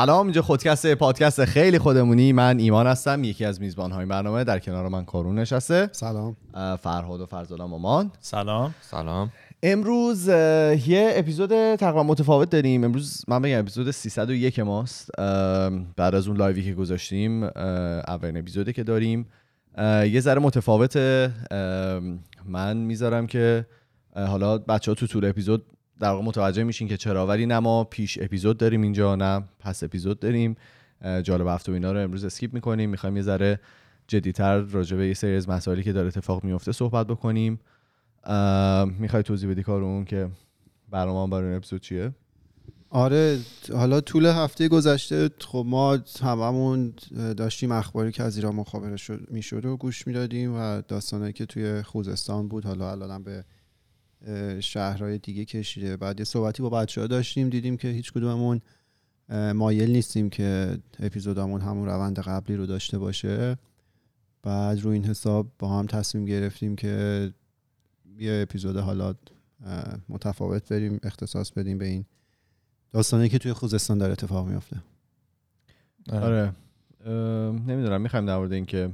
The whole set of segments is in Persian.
سلام اینجا خودکست پادکست خیلی خودمونی. من ایمان هستم یکی از میزبان های برنامه. در کنار من کارون نشسته. سلام. فرهاد و فرزانه مامان. سلام. سلام. امروز یه اپیزود تقریبا متفاوت داریم. امروز من بگم اپیزود 301 ماست. بعد از اون لایوی که گذاشتیم اولین اپیزودی که داریم. یه ذره متفاوته. من می‌ذارم که حالا بچه ها تو طول اپیزود در واقع متوجه میشین که چرا. ولی نه ما پیش اپیزود داریم اینجا نه پس اپیزود داریم. جالب هفته و اینا رو امروز اسکیپ می‌کنیم. می‌خوایم یه ذره جدیتر راجع به یه سری از مسائلی که داره اتفاق میفته صحبت بکنیم. می‌خوای توضیح بدی کارون که برنامه برای این اپیزود چیه؟ آره حالا طول هفته گذشته خب ما هممون داشتیم اخباری که از ایران مخابره شد می‌شد و گوش می‌دادیم و داستانایی که توی خوزستان بود حالا الان به شهرهای دیگه کشیده. بعد یه صحبتی با بچه ها داشتیم دیدیم که هیچ کدوممون مایل نیستیم که اپیزودامون همون روند قبلی رو داشته باشه. بعد رو این حساب با هم تصمیم گرفتیم که یه اپیزود حالا متفاوت بریم اختصاص بدیم به این داستانی که توی خوزستان داره اتفاق میفته آره. نمی‌دونم می‌خوایم در مورد این که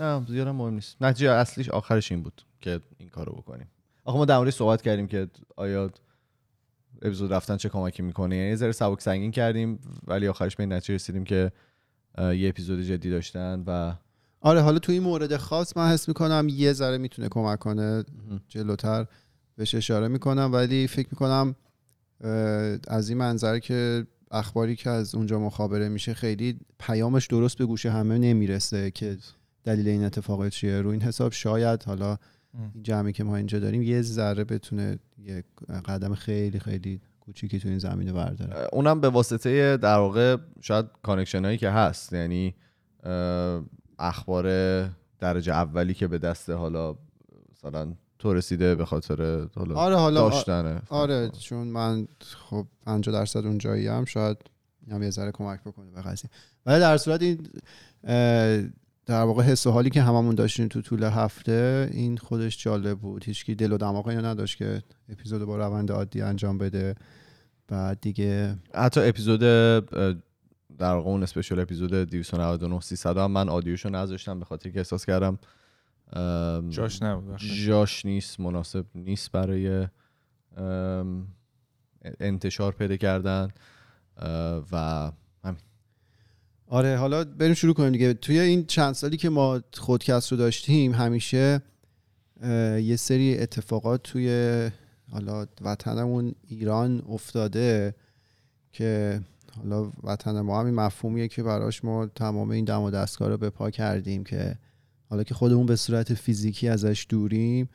نه زیادم مهم نیست. نتیجه اصلیش آخرش این بود که این کارو بکنیم. آخه ما در صحبت کردیم که آیا اپیزود رفتن چه کمکی می‌کنه. یعنی یه ذره سبک سنگین کردیم ولی آخرش به این نتیجه رسیدیم که یه اپیزود جدی داشتن و آره حالا توی این مورد خاص من حس می‌کنم یه ذره می‌تونه کمک کنه جلوتر بهش اشاره می‌کنم. ولی فکر می‌کنم از این منظر که اخباری که از اونجا مخابره میشه خیلی پیامش درست به گوش همه نمی‌رسه که دلیل این اتفاق چیه. رو این حساب شاید حالا این جمعی که ما اینجا داریم یه ذره بتونه یه قدم خیلی خیلی کوچیکی تو این زمینه برداره. اونم به واسطه در واقع شاید connection هایی که هست. یعنی اخبار درجه اولی که به دست حالا مثلا تو رسیده به خاطر حالا آره حالا داشتنه آره چون من خب 50 درصد اونجایی هم شاید هم یه ذره کمک بکنه به قضیه. ولی در صورت این در واقع حس و حالی که هممون داشتیم تو طول هفته این خودش جالب بود هیچکی دل و دماغ اینو نداشت که اپیزود با روند عادی انجام بده بعد دیگه حتی اپیزود در واقع اون اسپشیال اپیزود 299 300 هم من آدیوشو نذاشتم به خاطر که احساس کردم جاش نبود. جاش نیست مناسب نیست برای انتشار پیدا کردن و آره حالا بریم شروع کنیم دیگه. توی این چند سالی که ما خودکست رو داشتیم همیشه یه سری اتفاقات توی حالا وطنمون ایران افتاده که حالا وطن ما همین مفهومیه که براش ما تمام این دم و دستگاه رو به پا کردیم که حالا که خودمون به صورت فیزیکی ازش دوریم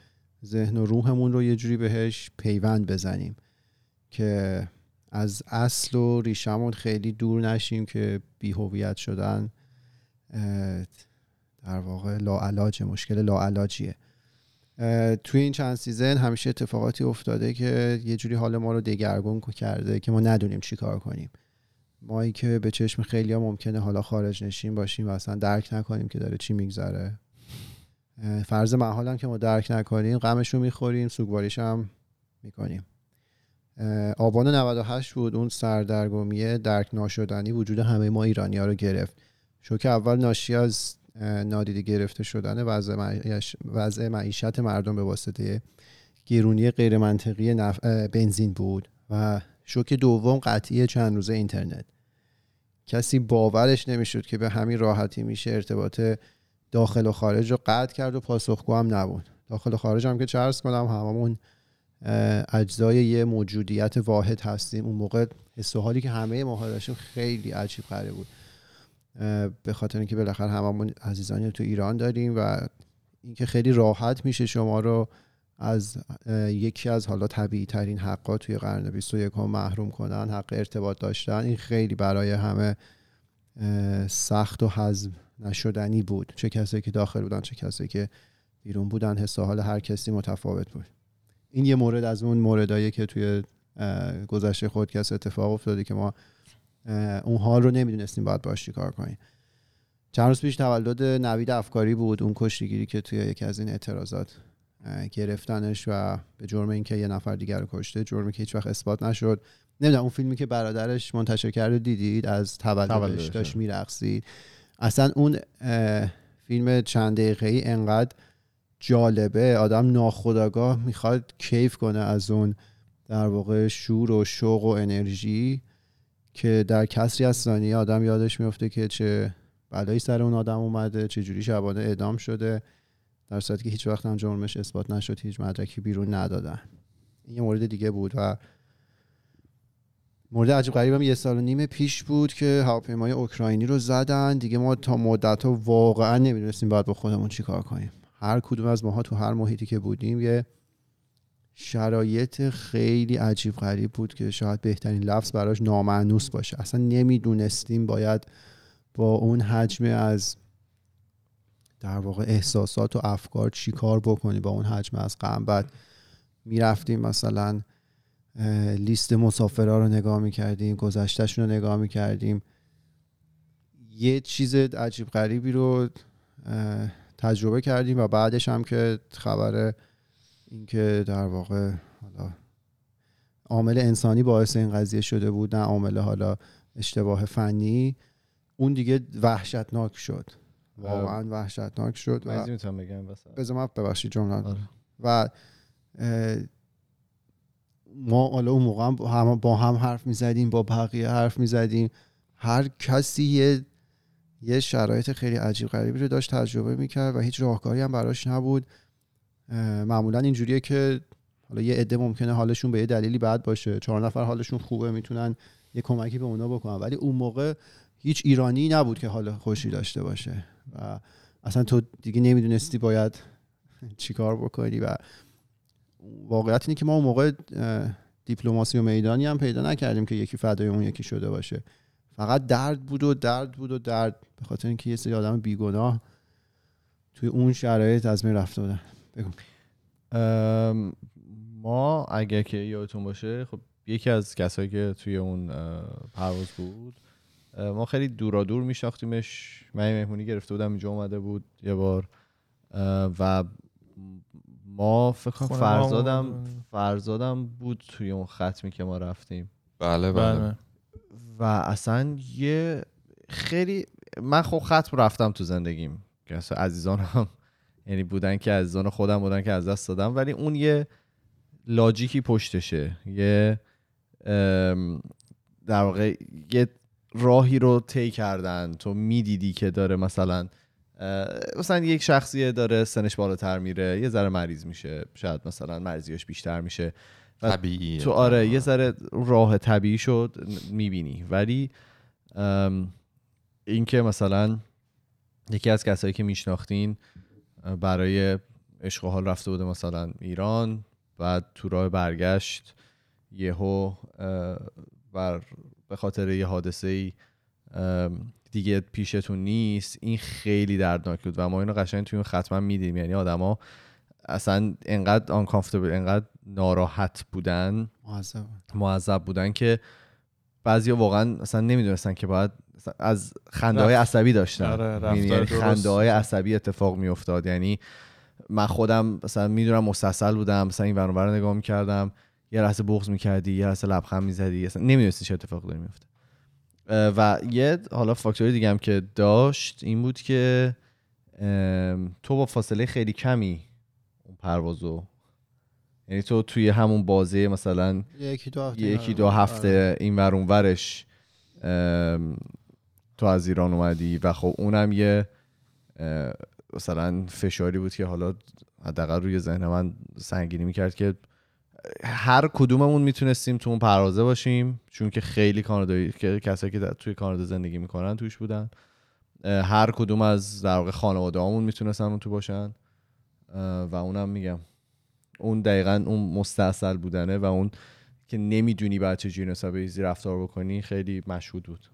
ذهن و روحمون رو یه جوری بهش پیوند بزنیم که از اصل و ریشمون خیلی دور نشیم که بیهویت شدن در واقع لاعلاج مشکل لاعلاجیه. توی این چند سیزن همیشه اتفاقاتی افتاده که یه جوری حال ما رو دگرگون کرده که ما ندونیم چی کار کنیم. مایی که به چشم خیلی ها ممکنه حالا خارج نشین باشیم و اصلا درک نکنیم که داره چی میگذره. فرض محال هم که ما درک نکنیم غمش رو می‌خوریم سوگواریش هم می‌کنیم. آبان 98 بود اون سردرگمیه درک ناشدنی وجود همه ما ایرانی ها رو گرفت. شوک اول ناشی از نادیده گرفته شدن وضع, معیش- وضع معیشت مردم به واسطه گرونی غیر منطقی نف... بنزین بود و شوک دوم قطعی چند روزه اینترنت. کسی باورش نمی‌شد که به همین راحتی میشه ارتباط داخل و خارج رو قطع کرد و پاسخگو هم نبود. داخل و خارج هم که چرس کنم هممون اجزای یه موجودیت واحد هستیم. اون موقع حس و حالی که همه ما داشتیم خیلی عجیب غریب بود. به خاطر اینکه بالاخره هممون عزیزانی تو ایران داریم و اینکه خیلی راحت میشه شما رو از یکی از حالا طبیعی ترین حقا توی قرن 21 هم محروم کنن حق ارتباط داشتن این خیلی برای همه سخت و هضم نشدنی بود. چه کسایی که داخل بودن چه کسایی که بیرون بودن حس حال هر کسی متفاوت بود. این یه مورد از اون موردایی که توی گذشته خودکست اتفاق افتاده که ما اون حال رو نمی‌دونستیم باید باش کار کنیم. چند روز پیش تولد نوید افکاری بود اون کشتیگیری که توی یکی از این اعتراضات گرفتنش و به جرم اینکه یه نفر دیگر رو کشته جرمی که هیچ وقت اثبات نشد. نمی‌دونم اون فیلمی که برادرش منتشر کرده دیدید؟ از تولدش داشت میرقصید. اصلا اون فیلم چند دقیقه ای انقدر جالبه. آدم ناخداگاه می‌خواد کیف کنه از اون در واقع شور و شوق و انرژی که در کسری از ثانیه آدم یادش میفته که چه بلایی سر اون آدم اومده چه جوری شبانه اعدام شده. در صورتی که هیچ وقت هم جرمش اثبات نشد هیچ مدرکی بیرون ندادن. این یه مورد دیگه بود و مورد عجیب غریبم یه سال و نیم پیش بود که هواپیمای اوکراینی رو زدن. دیگه ما تا مدت ها واقعا نمی‌دونستیم باید با خودمون چیکار کنیم. هر کدوم از ماها تو هر محیطی که بودیم یه شرایط خیلی عجیب غریب بود که شاید بهترین لفظ براش نامعنوس باشه. اصلا نمی‌دونستیم باید با اون حجم از در واقع احساسات و افکار چی کار بکنی با اون حجم از غم. بعد می‌رفتیم مثلا لیست مسافرها رو نگاه می‌کردیم گذشتهشون رو نگاه می‌کردیم. یه چیز عجیب غریبی رو تجربه کردیم و بعدش هم که خبر اینکه در واقع حالا عامل انسانی باعث این قضیه شده بود نه عامل حالا اشتباه فنی اون دیگه وحشتناک شد. واقعا وحشتناک شد و می‌تونم بگم بذار من ببخشید جمله آره. و ما حالا اون موقع هم با هم حرف می‌زدیم با بقیه حرف می‌زدیم. هر کسی یه یه شرایط خیلی عجیب غریبی رو داشت تجربه می‌کرد و هیچ راهکاری هم براش نبود. معمولا اینجوریه که حالا یه عده ممکنه حالشون به یه دلیلی بد باشه. چهار نفر حالشون خوبه می‌تونن یه کمکی به اونا بکنن. ولی اون موقع هیچ ایرانی نبود که حال خوشی داشته باشه. و اصلا تو دیگه نمی‌دونستی باید چیکار بکنی و واقعیت اینه که ما اون موقع دیپلماسی و میدانی هم پیدا نکردیم که یکی فدای اون یکی شده باشه. فقط درد بود و درد بود و درد. به خاطر اینکه یه سری آدم بیگناه توی اون شرایط از می رفته بودن. بگو. ما اگر که یادتون باشه خب یکی از کسایی که توی اون پرواز بود ما خیلی دورا دور میشناختیمش. من مهمونی گرفته بودم اینجا اومده بود یه بار. و ما فکر کنم فرزادم فرزادم بود توی اون ختمی که ما رفتیم. بله بله, بله. و اصلا یه خیلی من خب ختم رفتم تو زندگیم که عزیزان هم یعنی بودن که عزیزان خودم بودن که از دست دادم ولی اون یه لاجیکی پشتشه. یه در واقع یه راهی رو طی کردن. تو می‌دیدی که داره مثلا مثلا یک شخصیه داره سنش بالاتر میره یه ذره مریض میشه شاید مثلا مریضیش بیشتر میشه. طبیعی تو آره یه ذره راه طبیعی شد می‌بینی. ولی اینکه مثلا یکی از کسایی که میشناختین برای عشق حال رفته بوده مثلا ایران بعد تو راه برگشت یهو بر به خاطر یه حادثه ای دیگه پیشتون نیست این خیلی دردناک بود و ما اینو قشنگ توی اون ختما میدیم یعنی آدما اصلا انقدر آنکامفتبل انقدر ناراحت بودن معذب بودن که بعضی واقعا اصلا نمی‌دونستن که باید از خنده های عصبی داشتن. آره یعنی خنده های عصبی اتفاق میافتاد. یعنی من خودم مثلا می‌دونم مستصل بودم مثلا این برنامه رو نگاه می‌کردم یه لحظه بغض می‌کردی یه لحظه لبخند می‌زدی اصلا نمی‌دونستی چه اتفاقی داره میفته و یه حالا فاکتوری دیگه هم که داشت این بود که تو با فاصله خیلی کمی اون پروازو یعنی تو توی همون بازه مثلا یکی دو هفته, یکی دو هفته آره. این ورون ورش تو از ایران اومدی و خب اونم یه مثلا فشاری بود که حالا حداقل روی ذهن من سنگینی می‌کرد که هر کدوممون می‌تونستیم تو اون پروازه باشیم چون که خیلی کانادایی که کسایی که توی کانادا زندگی می‌کنن توش بودن. هر کدوم از در واقع خانواده همون می‌تونستن اون تو باشن. و اونم میگم. اون دقیقا اون مستاصل بودنه و اون که نمی‌دونی بعد چجوری نسبت ایزی رفتار بکنی خیلی مشهود بود.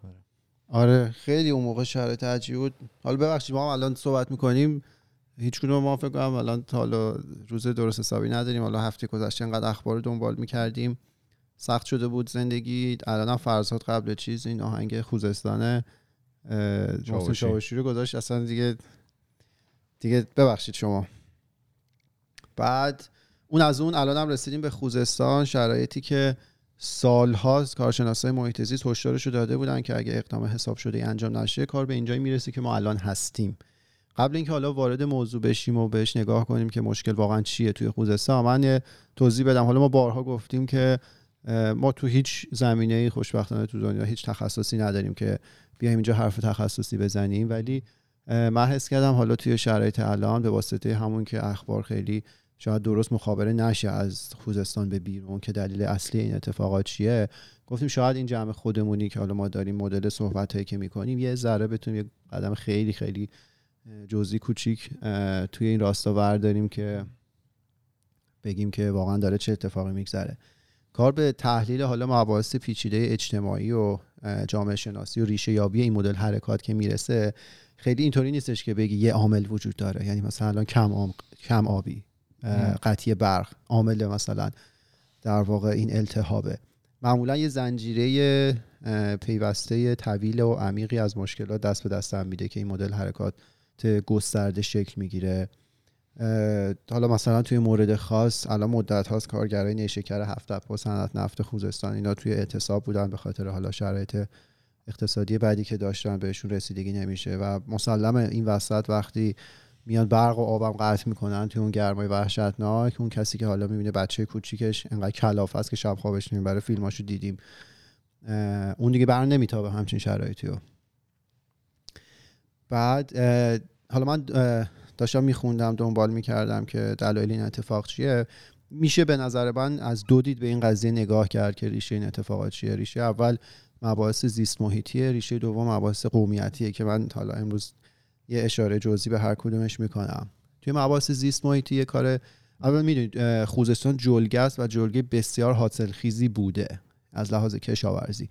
آره خیلی اون موقع شرایط عجیب بود. حالا ببخشید ما هم الان صحبت می‌کنیم. هیچ کنون ما فکر کنم الان تا حالا روز درست حسابی نداریم. حالا هفته گذشته انقدر اخبار دنبال می‌کردیم. سخت شده بود زندگی. الان فرزاد قبل چیز این آهنگ خوزستانه محسن شاوشی رو گذاشت. اصلا دیگه دیگه ببخشید شما. بعد اون از اون الان هم رسیدیم به خوزستان شرایطی که سالهاست کارشناسای محیط زیست هشدارش رو داده بودن که اگه اقدام حساب شده انجام نشه کار به اینجایی می‌رسه که ما الان هستیم. قبل اینکه حالا وارد موضوع بشیم و بهش نگاه کنیم که مشکل واقعا چیه توی خوزستان من توضیح بدم. حالا ما بارها گفتیم که ما تو هیچ زمینه خوشبختانه تو دنیا هیچ تخصصی نداریم که بیایم اینجا حرف تخصصی بزنیم. ولی من حس کردم حالا توی شرایط الان به واسطه همون که اخبار خیلی شاید درست مخابره نشه از خوزستان به بیرون که دلیل اصلی این اتفاقات چیه. گفتیم شاید این جمع خودمونی که حالا ما داریم مدل صحبت هایی که می‌کنیم یه ذره بتونیم یه قدم خیلی خیلی جزئی کوچیک توی این راستا ورداریم که بگیم که واقعا داره چه اتفاقی میگذره. کار به تحلیل حالا مباحث پیچیده اجتماعی و جامعه شناسی و ریشه یابی این مدل حرکات که می‌رسه خیلی اینطوری نیستش که بگی یه عامل وجود داره. یعنی مثلا کم کم آبی. قطعی برق عامل مثلا در واقع این التهابه. معمولا یه زنجیره پیوسته طویل و عمیقی از مشکلات دست به دست هم میده که این مدل حرکات گسترده شکل می‌گیره. حالا مثلا توی مورد خاص الان مدت هاست کارگرای نیشکر هفت و صنعت نفت خوزستان اینا توی اعتصاب بودن به خاطر حالا شرایط اقتصادی بعدی که داشتن بهشون رسیدگی نمیشه و مسلم این وسط وقتی میان برق و آبم قطع می‌کنن توی اون گرمای وحشتناک. اون کسی که حالا می‌بینه بچه کوچیکش انقدر کلاف است که شب خوابش نمی‌بره فیلماشو دیدیم. اون دیگه بر نمیتابه همچین شرایطی رو. بعد حالا من داشتم میخوندم دنبال می‌کردم که دلایل این اتفاق چیه. میشه به نظر من از دو دید به این قضیه نگاه کرد که ریشه این اتفاقات چیه. ریشه اول مباحث زیست محیطیه ریشه دوم مباحث قومیتیه که من حالا امروز یه اشاره جزئی به هر کدومش می‌کنم. توی مباحث زیست محیطی یه کار اول می‌دونید خوزستان جلگه است و جلگه بسیار حاصلخیزی بوده از لحاظ کشاورزی.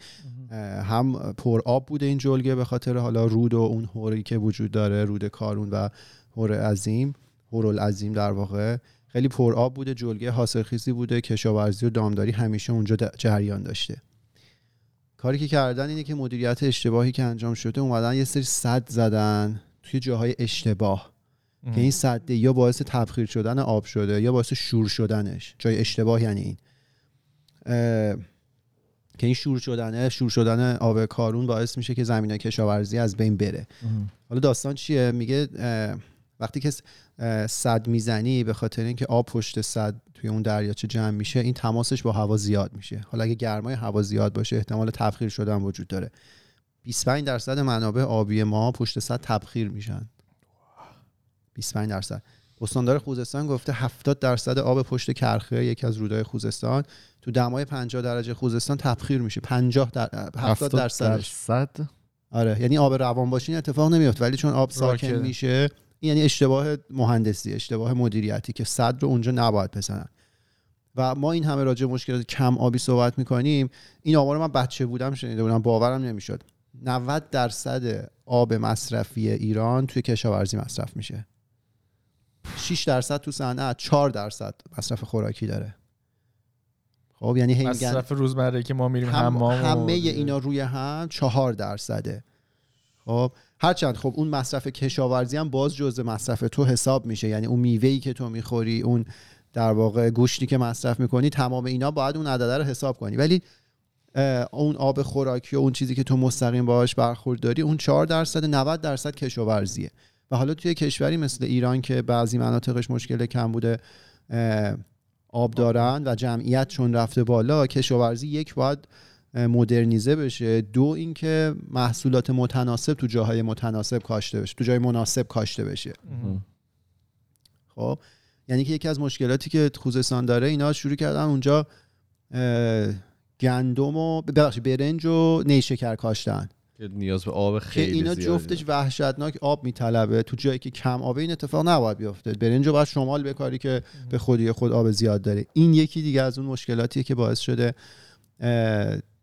هم پر آب بوده این جلگه به خاطر حالا رود و اون هوری که وجود داره رود کارون و هور عظیم هور عظیم در واقع. خیلی پر آب بوده جلگه حاصلخیزی بوده کشاورزی و دامداری همیشه اونجا جریان داشته. کاری که کردن اینه که مدیریت اشتباهی که انجام شده اومدن یه سری صد زدن. توی جاهای اشتباه. که این صده یا باعث تبخیر شدن آب شده یا باعث شور شدنش. جای اشتباه یعنی این. که این شور شدنه شور شدن آب کارون باعث میشه که زمین کشاورزی از بین بره. حالا داستان چیه؟ میگه وقتی که صد می‌زنی به خاطر اینکه آب پشت صد توی اون دریاچه جمع میشه این تماسش با هوا زیاد میشه. حالا اگه گرمای هوا زیاد باشه احتمال تبخیر شدن وجود داره. 25 درصد منابع آبی ما پشت صد تبخیر میشن. 25 درصد. استاندار خوزستان گفته 70 درصد آب پشت کرخه یکی از رودهای خوزستان تو دمای 50 درجه خوزستان تبخیر میشه. 50 در 70 درصد؟ آره یعنی آب روان باشین اتفاق نمیفته ولی چون آب ساکن میشه یعنی اشتباه مهندسی اشتباه مدیریتی که صد رو اونجا نباید بزنن. و ما این همه راجع مشکلات کم آبی صحبت می‌کنیم. این آمار من بچه بودم شنیده بودم باورم نمی‌شد. 90 درصد آب مصرفی ایران توی کشاورزی مصرف میشه. 6 درصد تو صنعت 4 درصد مصرف خوراکی داره. خب یعنی مصرف روزمره که ما میریم هم همه اینا روی هم 4 درصده. خب هرچند خب اون مصرف کشاورزی هم باز جزء مصرف تو حساب میشه. یعنی اون میوه‌ای که تو می‌خوری اون در واقع گوشتی که مصرف می‌کنی تمام اینا باید اون عدده رو حساب کنی. ولی اون آب خوراکی و اون چیزی که تو مستقیم باهاش برخورد داری اون 4 درصد 90 درصد کشاورزیه. و حالا توی کشوری مثل ایران که بعضی مناطقش مشکل کم بوده آب دارن و جمعیت چون رفته بالا کشاورزی یک باید مدرنیزه بشه. دو اینکه محصولات متناسب تو جاهای متناسب کاشته بشه تو جای مناسب کاشته بشه. خب؟ یعنی که یکی از مشکلاتی که خوزستان داره اینا شروع کردن اونجا گندم و ببخشید برنج و نیشکر کاشتن. که نیاز به آب خیلی که اینا جفتش وحشتناک آب میطلبه. تو جایی که کم آبه این اتفاق نباید بیفته. برنج رو باید شمال بکاری که به خودی خود آب زیاد داره. این یکی دیگه از اون مشکلاتیه که باعث شده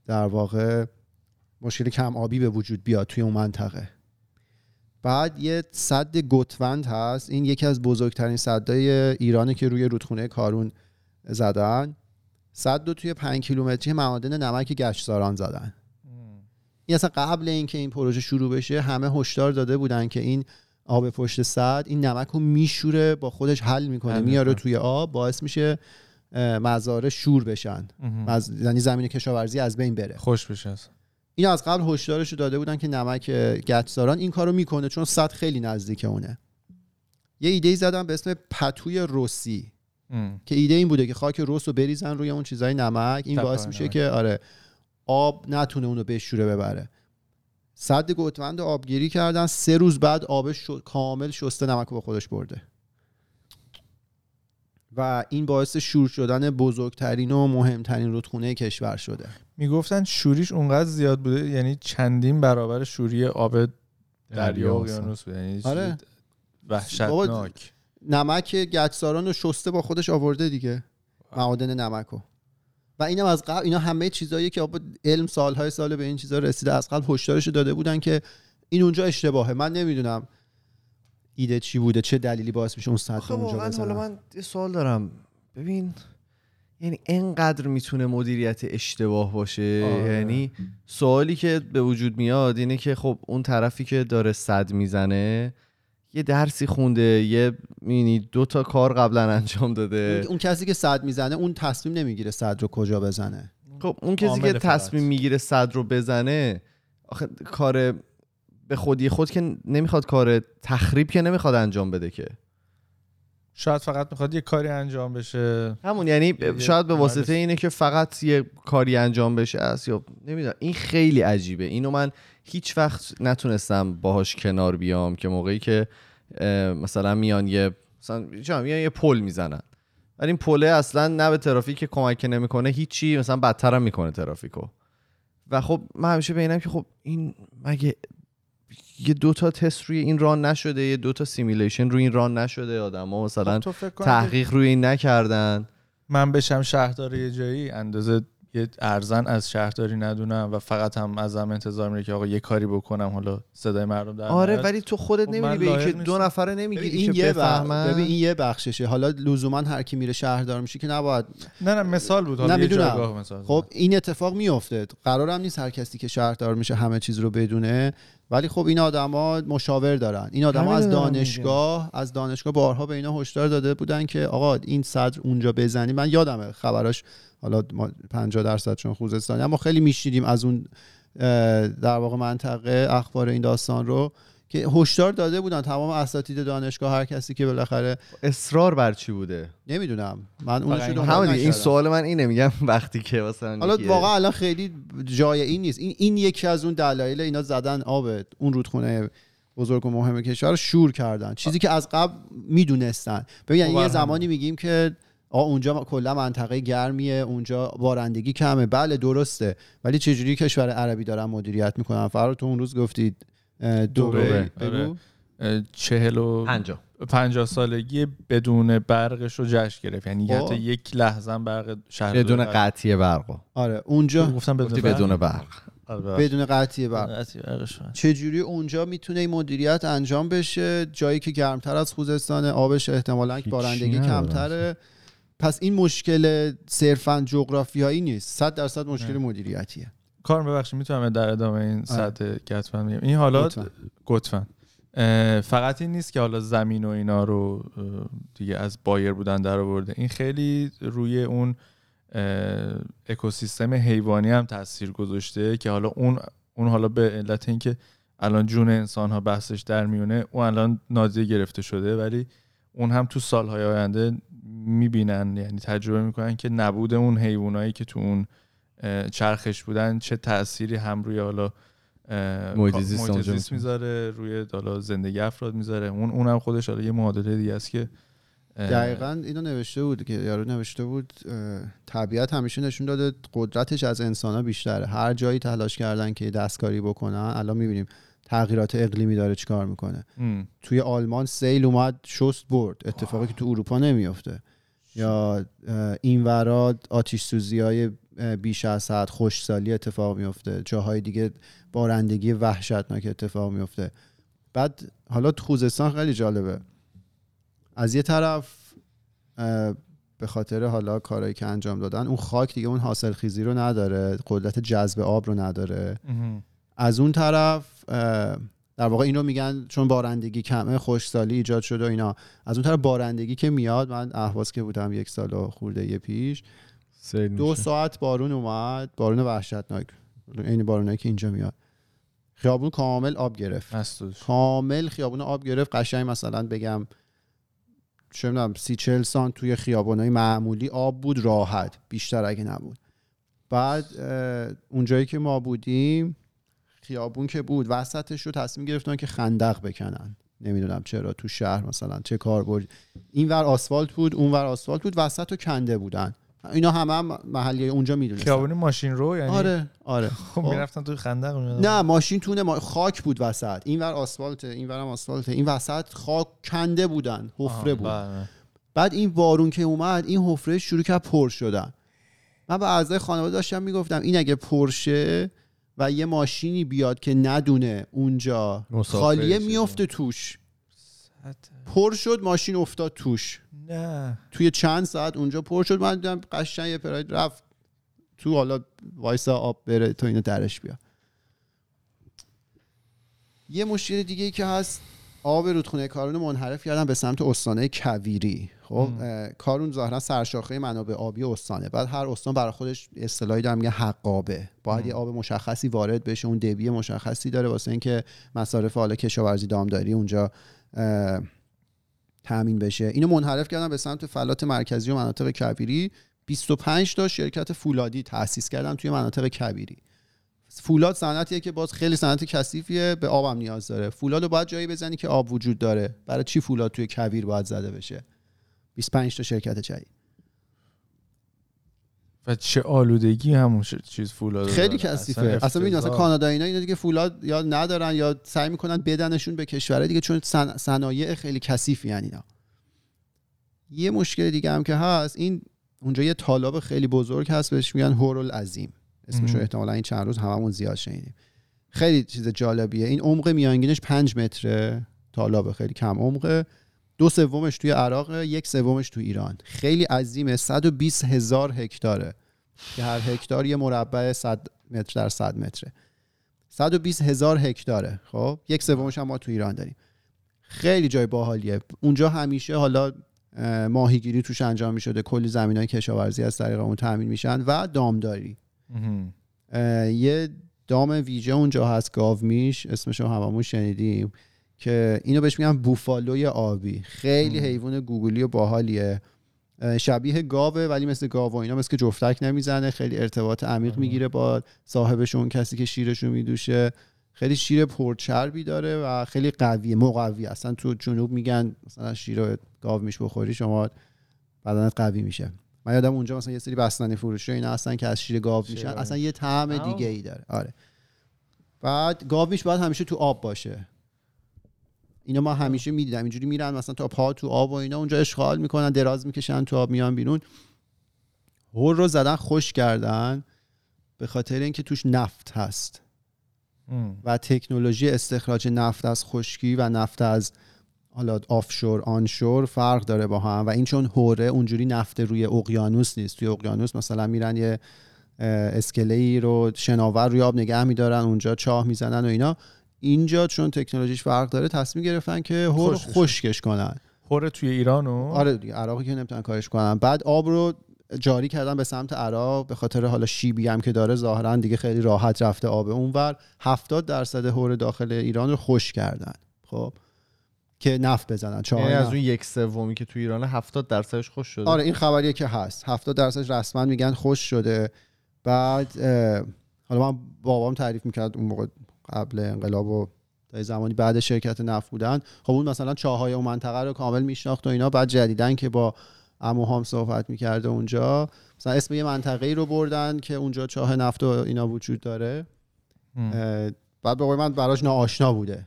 در واقع مشکل کم آبی به وجود بیاد توی اون منطقه. بعد یه صد گتوند هست. این یکی از بزرگترین صدای ایرانه که روی رودخونه کارون زدن. صد دو توی پنج کیلومتری معادن نمک گشتزاران زدن. این اصلا قبل اینکه این پروژه شروع بشه همه هشدار داده بودن که این آب پشت صد این نمک رو میشوره با خودش حل می‌کنه میاره. توی آب باعث میشه اه، مزارع شور بشن. یعنی زمین کشاورزی از بین بره. خوش بشه. این از قبل هشدارش رو داده بودن که نمک گچساران این کارو می‌کنه چون صد خیلی نزدیک اونه. یه ایده ای زدم به اسم پتوی روسی. ام. که ایده این بوده که خاک رس رو بریزن روی اون چیزای نمک این باعث میشه نمک. که آره آب نتونه اونو بشوره ببره صد گوتمند رو آبگیری کردن سه روز بعد آبش شو- کامل شسته نمک رو با خودش برده و این باعث شور شدن بزرگترین و مهمترین رودخونه کشور شده می‌گفتن شوریش اونقدر زیاد بوده یعنی چندین برابر شوری آب دریا و. اقیانوس بوده یعنی آره. وحشتناک نمک گچساران رو شسته با خودش آورده دیگه. معادن نمک رو. و اینم از قبل اینا همه چیزایی که علم سالهای سال به این چیزا رسیده از قبل هشدارش داده بودن که این اونجا اشتباهه. من نمی‌دونم ایده چی بوده چه دلیلی باعث میشه اون سطح آخه اونجا بزنن حالا من یه سوال دارم. ببین یعنی انقدر می‌تونه مدیریت اشتباه باشه؟ آره. یعنی سوالی که به وجود میاد اینه که خب اون طرفی که داره صد می‌زنه یه درسی خونده یه مینی دو تا کار قبلا انجام داده. اون, اون کسی که صد می‌زنه اون تصمیم نمی‌گیره صد رو کجا بزنه. خب اون کسی که. تصمیم می‌گیره صد رو بزنه آخه کار به خودی خود که نمی‌خواد کار تخریب که نمی‌خواد انجام بده که. شاید فقط می‌خواد یه کاری انجام بشه. همون یعنی شاید به واسطه. اینه که فقط یه کاری انجام بشه است یا نمی‌دونم این خیلی عجیبه. اینو من هیچ وقت نتونستم باهاش کنار بیام که موقعی که مثلا میان یه مثلا میان یه پل می‌زنن. ولی این پله اصلا نه به ترافیک کمک نمی‌کنه هیچی مثلا بدتر هم می‌کنه ترافیکو. و خب من همیشه به اینم که خب این مگه یه دو تا تست روی این run نشده یه دو تا simulation روی این run نشده آدما مثلا خب تحقیق روی این نکردن. من بشم شهردار یه جایی اندازه یه ارزن از شهرداری ندونم و فقط هم ازم انتظار میره که آقا یه کاری بکنم حالا صدای مردم در آره. ولی تو خودت خب نمیری به این که لایق دو. نفره نمی‌گیری این که یه. بفهمن ببین این یه بخششه حالا لزوما هر کی میره شهردار میشه که نباید نه نه مثال بود حالا نه، می‌دونم. خب این اتفاق میفته قرارم نیست هر کسی که شهردار میشه همه چیز رو بدونه ولی خب این آدما مشاور دارن. این آدما از دانشگاه از دانشگاه بارها به اینا هشدار داده بودن که آقا این صدر اونجا بزنی. من یادمه خبراش حالا ما 50 درصد چون خوزستانی اما خیلی میشنیدیم از اون در واقع منطقه اخبار این داستان رو. که هشدار داده بودن تمام اساتید دانشگاه هر کسی که بالاخره اصرار بر چی بوده؟ نمی‌دونم. من اون همون دیگه، این سوال من اینه میگم وقتی که مثلا حالا واقعا الان خیلی جای این نیست. این این یکی از اون دلایل اینا زدن آب اون رودخونه بزرگ و مهم کشور رو شور کردن. چیزی که از قبل می‌دونستن. ببین یعنی یه. زمانی میگیم که آ اونجا کلا منطقه گرمیه اونجا بارندگی کمه. بله درسته. ولی چجوری کشور عربی دارن مدیریت می‌کنن؟ فرار تو اون روز گفتید دبی. بگو آره. اه، چهل و پنجاه پنجاه سالگی بدون برقش رو جشن گرفت یعنی. حتی یک لحظه هم برق شهر بدون قطعی برق آره اونجا گفتم بدون برق بدون برق آره،. بدون قطعی برق. چجوری اونجا می‌تونه این مدیریت انجام بشه جایی که گرمتر از خوزستان آبش احتمالا بارندگی. کمتره پس این مشکل صرفا جغرافیایی نیست صد درصد مشکل نه. مدیریتیه کار ببخشید می‌تونم در ادامه این سطح گتفن میگم. این حالا. گتفن فقط این نیست که حالا زمین و اینا رو دیگه از بایر بودن در آورده. این خیلی روی اون اکوسیستم حیوانی هم تاثیر گذاشته که حالا اون اون حالا به علت اینکه الان جون انسان ها بحثش در میونه اون الان نادیده گرفته شده ولی اون هم تو سالهای آینده می‌بینن یعنی تجربه می‌کنن که نبود اون حیوانایی که تو اون چرخش بودن چه تأثیری هم روی حالا اه، محیط کا- زیست محیط اونجا زیست می‌تونه. می‌ذاره روی حالا زندگی افراد می‌ذاره. اون اونم خودش حالا یه معادله دیگه است که دقیقا اینو نوشته بود که یارو نوشته بود طبیعت همیشه نشون داده قدرتش از انسان ها بیشتره هر جایی تلاش کردن که دستکاری بکنن الان می‌بینیم تغییرات اقلیمی داره چیکار می‌کنه. ام. توی آلمان سیل اومد شست برد. اتفاقی که تو اروپا نمیفته یا اه، این ورا آتیش سوزی های بیش از حد خشکسالی اتفاق میفته جاهای دیگه بارندگی وحشتناک اتفاق میفته بعد حالا خوزستان خیلی جالبه. از یه طرف به خاطر حالا کارهایی که انجام دادن اون خاک دیگه اون حاصل خیزی رو نداره. قدرت جذب آب رو نداره. از اون طرف در واقع اینو میگن چون بارندگی کمه خوشسالی ایجاد شده و اینا. از اون طرف بارندگی که میاد من اهواز که بودم یک سال و خورده یه پیش دو ساعت بارون اومد. بارون وحشتناک. این بارونایی که اینجا میاد. خیابون کامل آب گرفت. کامل خیابون آب گرفت. قشنگ مثلا بگم چه می‌دونم سی چل سان توی خیابونای معمولی آب بود راحت. بیشتر اگه نبود. بعد اونجایی که ما بودیم خیابون که بود وسطش رو تصمیم گرفتن که خندق بکنن. نمی‌دونم چرا تو شهر مثلا چه کار بود. این ور آسفالت بود اون ور آسفالت بود. وسط رو کنده بودن. اینا همه هم محلی اونجا می‌دونستن. خیابون ماشین رو یعنی؟ آره آره. خب می‌رفتن تو خندق نه ماشین تونه ما... خاک بود وسط. این ور آسفالت این ورم آسفالت این وسط خاک کنده بودن حفره بود. بله. بعد این بارون که اومد این حفره شروع کرد پر شدن. من به اعضای خانواده داشتم می‌گفتم این اگه پرشه و یه ماشینی بیاد که ندونه اونجا خالیه میفته توش. پر شد ماشین افتاد توش. نه. توی چند ساعت اونجا پر شد. من دیدم قشنگ یه پراید رفت. تو حالا وایسا آب بره تا اینو درش بیا یه مشکل دیگه ای که هست آب رودخونه کارون منحرف کردن به سمت استانه کویری. خب کارون ظاهرا سرشاخه منابع آبی استانه. بعد هر استان برای خودش اصطلاحی داره میگه حقابه. باید یه آب مشخصی وارد بشه اون دبی مشخصی داره واسه اینکه مصارف حالا کشاورزی دامداری اونجا تامین بشه. اینو منحرف کردن به سمت فلات مرکزی و مناطق کبیری 25 تا شرکت فولادی تأسیس کردن توی مناطق کبیری فولاد صنعتیه که باز خیلی صنعت کثیفیه به آبم نیاز داره. فولاد رو باید جایی بزنی که آب وجود داره. برای چی فولاد توی کویر باید زده بشه؟ 25 تا شرکت جدید. و چه آلودگی همون چیز فولاد خیلی کثیفه. اصلا ببین مثلا کانادا اینا اینا دیگه فولاد یا ندارن یا سعی می‌کنن بدنشون به کشورهای دیگه چون صنایع خیلی کثیفی یعنی اینا. یه مشکل دیگه هم که هست این اونجا یه طالاب خیلی بزرگ هست بهش میگن هورل عظیم اسمش رو احتمالا این چند روز هممون زیاد شنیدیم. خیلی چیز جالبیه. این عمق میانگینش 5 متره طالاب خیلی کم عمقه. دو سومش توی عراق یک سومش توی ایران. خیلی عظیمه 120 هزار هکتاره. که هر هکتار یه مربع 100 متر در 100 متره. 120 هزار هکتاره خب؟ یک سومش هم ما تو ایران داریم. خیلی جای باحالیه. اونجا همیشه حالا ماهیگیری توش انجام می شده کلی زمین های کشاورزی از طریق اون تامین میشن و دامداری. یه دام ویژه اونجا هست گاومیش. اسمش رو هممون شنیدیم. که اینو بهش میگن بوفالوی آبی. خیلی حیوان گوگلی و باحالیه. شبیه گاوه ولی مثل گاو و اینا مثل جفتک نمی‌زنه. خیلی ارتباط عمیق می‌گیره با صاحبشون کسی که شیرشون میدوشه. خیلی شیر پرچربی داره و خیلی قویه مقوی. اصلا تو جنوب میگن مثلا شیر گاو میش بخوری شما بدنت قوی میشه. من یادم اونجا مثلا یه سری بستنی فروشی اینا هستن که از شیر گاو میشن. اصلا یه طعم دیگه ای داره. آره. بعد گاو میش باید همیشه تو آب باشه. اینا ما همیشه می‌دیدم. اینجوری میرن مثلا تا پا تو آب و اینا اونجا اشغال می‌کنن دراز می‌کشن تو آب میان بیرون. هور رو زدن خوش کردن به خاطر اینکه توش نفت هست. و تکنولوژی استخراج نفت از خشکی و نفت از حالا آفشور آنشور فرق داره با هم. و این چون هوره اونجوری نفت روی اقیانوس نیست. توی اقیانوس مثلا میرن یه اسکله رو شناور روی آب نگه میدارن اونجا چاه می‌زنن و اینا. اینجا چون تکنولوژیش فرق داره تصمیم گرفتن که هور خشکش کنن. هور توی ایرانو آره دیگه عراقی که نمی‌تونن کارش کنن. بعد آب رو جاری کردن به سمت عراق به خاطر حالا شیبی هم که داره ظاهرا دیگه خیلی راحت رفته آب اونور. 70 درصد هور داخل ایران رو خوش کردن. خب؟ که نفت بزنن یعنی از اون یک سومی که تو ایران 70 درصدش خوش شده. آره این خبریه که هست. 70 درصدش رسما میگن خوش شده. بعد حالا من بابام تعریف می‌کرد اون موقع. قبل انقلاب و تا زمانی بعد شرکت نفت بودن. خب اون مثلا چاهای اون منطقه رو کامل میشناخت و اینا. بعد جدیدن که با هم صحبت می‌کرده اونجا مثلا اسم یه منطقه ای رو بردن که اونجا چاه نفت و اینا وجود داره. بعد به من براش ناآشنا بوده.